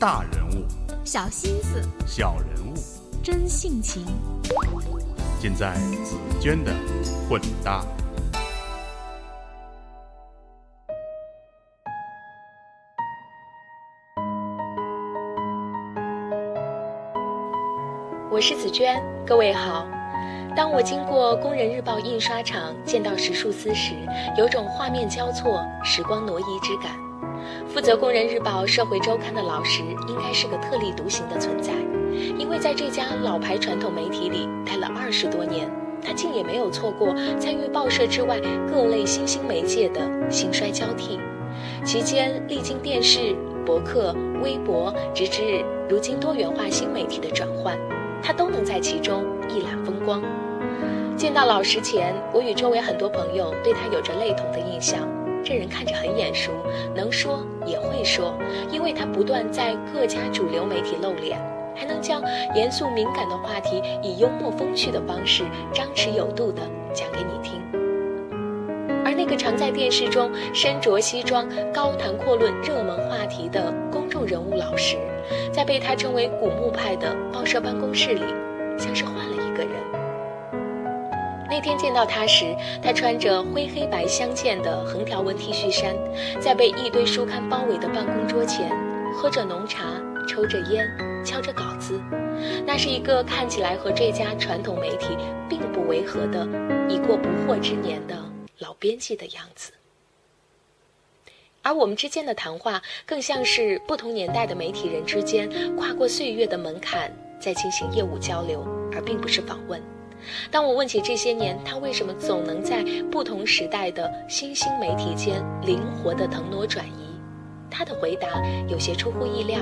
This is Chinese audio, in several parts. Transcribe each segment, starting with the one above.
大人物，小心思，小人物，真性情，尽在紫娟的混搭。我是紫娟，各位好。当我经过工人日报印刷厂，见到石树思时，有种画面交错、时光挪移之感。负责工人日报社会周刊的老石，应该是个特立独行的存在，因为在这家老牌传统媒体里待了二十多年，他竟也没有错过参与报社之外各类新兴媒介的兴衰交替。期间历经电视、博客、微博，直至如今多元化新媒体的转换，他都能在其中一览风光。见到老石前，我与周围很多朋友对他有着类同的印象。这人看着很眼熟，能说也会说，因为他不断在各家主流媒体露脸，还能将严肃敏感的话题以幽默风趣的方式张弛有度地讲给你听。而那个常在电视中身着西装高谈阔论热门话题的公众人物老石，在被他称为“古墓派”的报社办公室里，像是。那天见到他时，他穿着灰黑白相间的横条纹 T 恤衫，在被一堆书刊包围的办公桌前，喝着浓茶，抽着烟，敲着稿子。那是一个看起来和这家传统媒体并不违和的已过不惑之年的老编辑的样子。而我们之间的谈话，更像是不同年代的媒体人之间跨过岁月的门槛，在进行业务交流，而并不是访问。当我问起这些年他为什么总能在不同时代的新兴媒体间灵活的腾挪转移，他的回答有些出乎意料。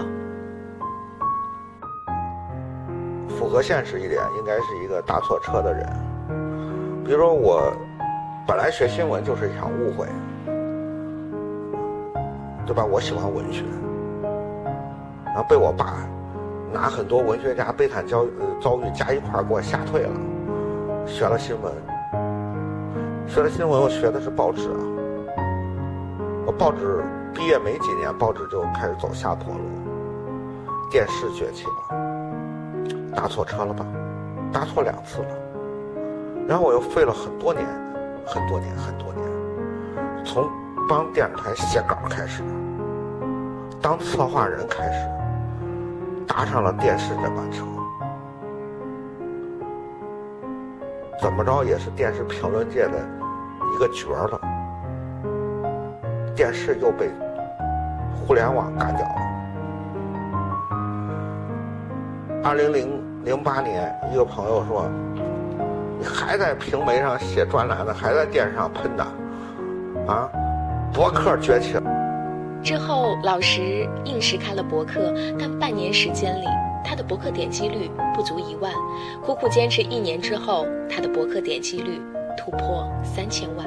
符合现实一点，应该是一个搭错车的人。比如说我本来学新闻就是一场误会，对吧？我喜欢文学，然后被我爸拿很多文学家悲惨遭遭遇加一块给我吓退了。学了新闻，学了新闻，我学的是报纸啊。我报纸毕业没几年，报纸就开始走下坡路，电视崛起了，搭错车了吧？搭错两次了。然后我又费了很多年，很多年，很多年，从帮电视台写稿开始，当策划人开始，搭上了电视这班车。怎么着也是电视评论界的一个角儿了，电视又被互联网干掉了。二零零零八年，一个朋友说：“你还在平媒上写专栏呢，还在电视上喷的，啊，博客崛起。”之后，老石硬是开了博客，但半年时间里。他的博客点击率不足一万，苦苦坚持一年之后，他的博客点击率突破三千万。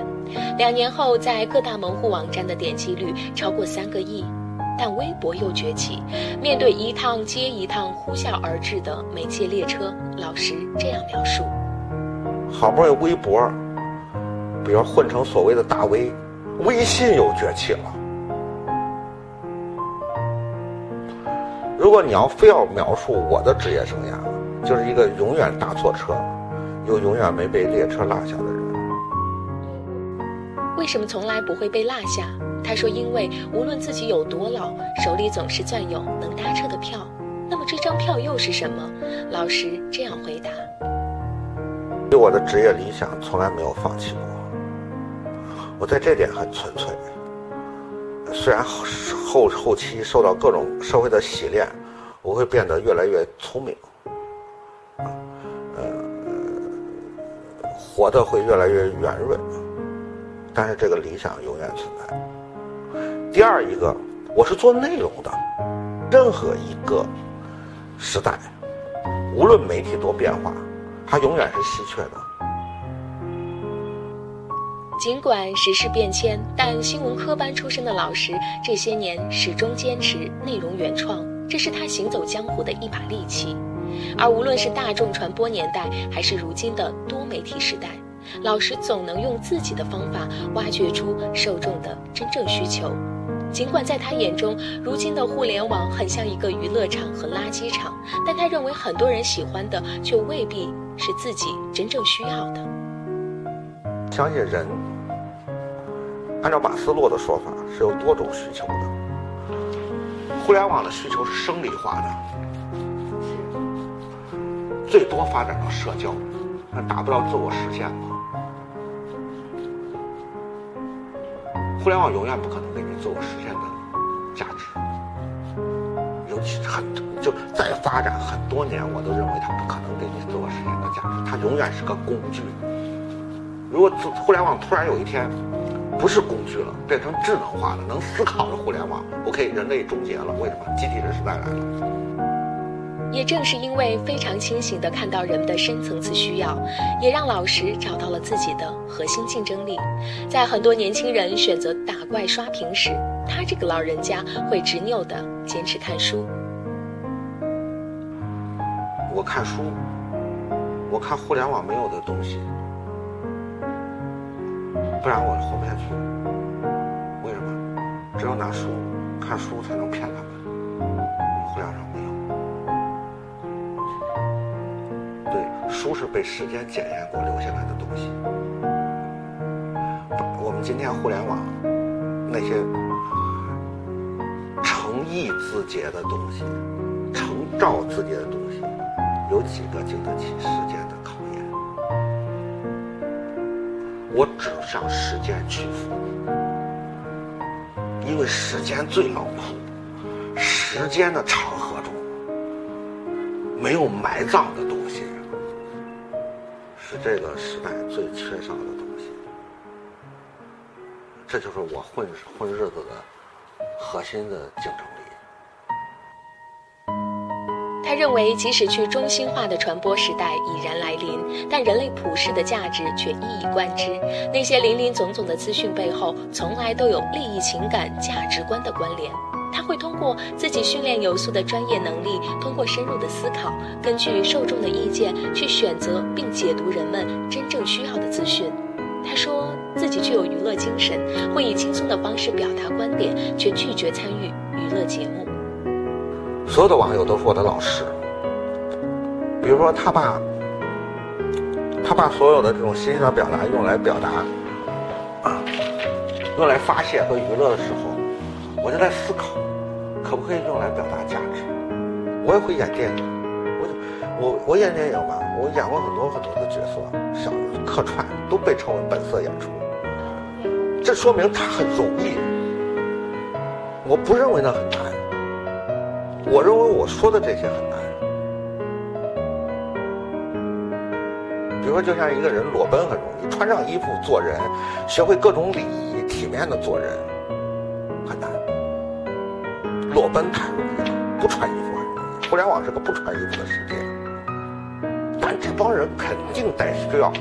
两年后，在各大门户网站的点击率超过三个亿。但微博又崛起，面对一趟接一趟呼啸而至的媒介列车，老石这样描述：好不容易微博，比如混成所谓的大 V，微信又崛起了。如果你要非要描述我的职业生涯，就是一个永远搭错车，又永远没被列车落下的人。为什么从来不会被落下？他说：“因为无论自己有多老，手里总是攥有能搭车的票。那么这张票又是什么？”老师这样回答：“对我的职业理想从来没有放弃过。我在这点很纯粹。”虽然后后期受到各种社会的洗练，我会变得越来越聪明，呃，活得会越来越圆润，但是这个理想永远存在。第二一个，我是做内容的，任何一个时代，无论媒体多变化，它永远是稀缺的。尽管时事变迁，但新闻科班出身的老石这些年始终坚持内容原创，这是他行走江湖的一把利器。而无论是大众传播年代，还是如今的多媒体时代，老师总能用自己的方法挖掘出受众的真正需求，尽管在他眼中，如今的互联网很像一个娱乐场和垃圾场，但他认为很多人喜欢的却未必是自己真正需要的。相信人，按照马斯洛的说法，是有多种需求的。互联网的需求是生理化的，最多发展到社交，但达不到自我实现嘛。互联网永远不可能给你自我实现的价值，尤其很就再发展很多年，我都认为它不可能给你自我实现的价值，它永远是个工具。如果自互联网突然有一天不是工具了，变成智能化了、能思考的互联网，OK，人类终结了。为什么？机器人时代来了。也正是因为非常清醒地看到人们的深层次需要，也让老石找到了自己的核心竞争力。在很多年轻人选择打怪刷屏时，他这个老人家会执拗地坚持看书。我看书，我看互联网没有的东西，不然我活不下去。为什么？只有拿书看书才能骗他们，互联网上没有。对，书是被时间检验过留下来的东西。我们今天互联网那些成意字节的东西，成照字节的东西，有几个经得起时间的我只向时间屈服，因为时间最冷酷。时间的长河中，没有埋葬的东西，是这个时代最缺少的东西。这就是我混混日子的核心的竞争认为，即使去中心化的传播时代已然来临，但人类普世的价值却一以贯之。那些林林总总的资讯背后，从来都有利益、情感、价值观的关联。他会通过自己训练有素的专业能力，通过深入的思考，根据受众的意见去选择并解读人们真正需要的资讯。他说自己具有娱乐精神，会以轻松的方式表达观点，却拒绝参与娱乐节目。所有的网友都是我的老师。比如说，他把，他把所有的这种欣赏表达用来表达，啊，用来发泄和娱乐的时候，我就在思考，可不可以用来表达价值？我也会演电影，我就我我演电影吧，我演过很多很多的角色，小客串都被称为本色演出，这说明他很容易。我不认为那很难。我认为我说的这些很难，比如说，就像一个人裸奔很容易，穿上衣服做人，学会各种礼仪，体面的做人很难。裸奔太容易了，不穿衣服很容易。互联网是个不穿衣服的世界，但这帮人肯定得需要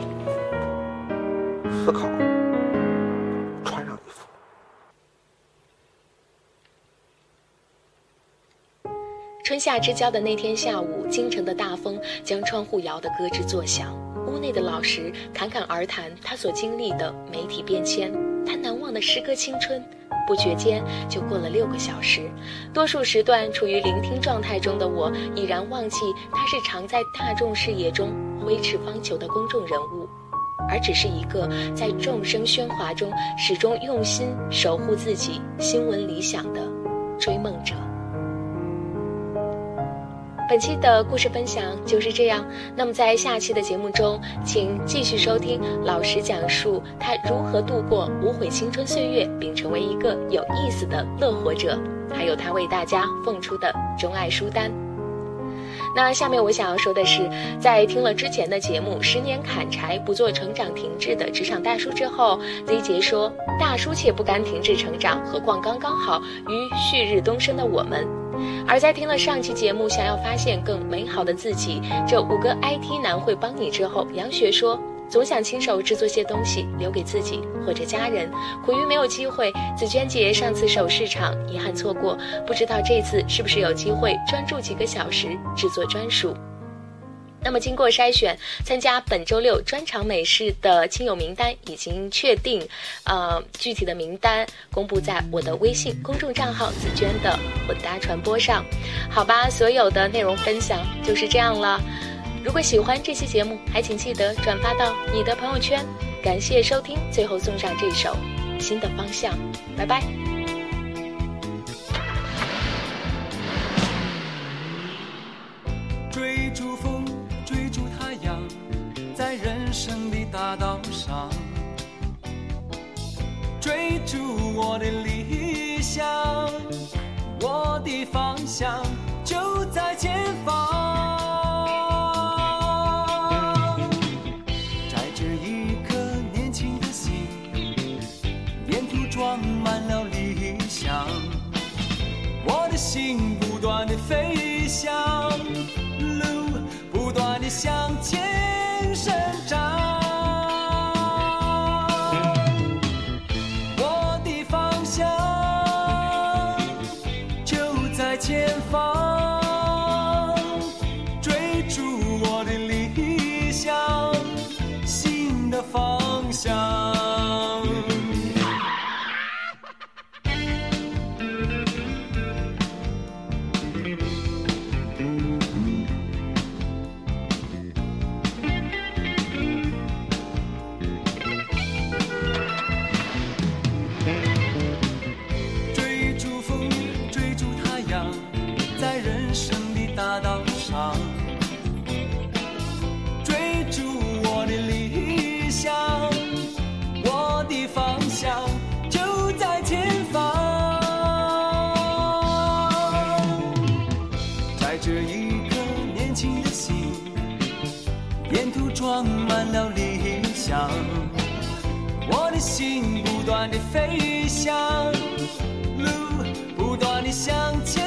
思考。春夏之交的那天下午，京城的大风将窗户摇得咯吱作响。屋内的老石侃侃而谈他所经历的媒体变迁，他难忘的诗歌青春。不觉间就过了六个小时，多数时段处于聆听状态中的我，已然忘记他是常在大众视野中挥斥方遒的公众人物，而只是一个在众生喧哗中始终用心守护自己新闻理想的追梦者。本期的故事分享就是这样。那么在下期的节目中，请继续收听老师讲述他如何度过无悔青春岁月，并成为一个有意思的乐活者，还有他为大家奉出的钟爱书单。那下面我想要说的是，在听了之前的节目《十年砍柴不做成长停滞的职场大叔》之后，Z 杰说：“大叔且不敢停滞成长，何况刚刚好于旭日东升的我们。”而在听了上期节目，想要发现更美好的自己，这五个 IT 男会帮你之后，杨雪说：“总想亲手制作些东西留给自己或者家人，苦于没有机会。”紫娟姐上次首市场遗憾错过，不知道这次是不是有机会专注几个小时制作专属。那么经过筛选，参加本周六专场美式的亲友名单已经确定，呃，具体的名单公布在我的微信公众账号“紫娟”的混搭传播上。好吧，所有的内容分享就是这样了。如果喜欢这期节目，还请记得转发到你的朋友圈。感谢收听，最后送上这首《新的方向》，拜拜。追逐风，在人生的大道上，追逐我的理想，我的方向。前方，带着一颗年轻的心，沿途装满了理想。我的心不断的飞翔，路不断的向前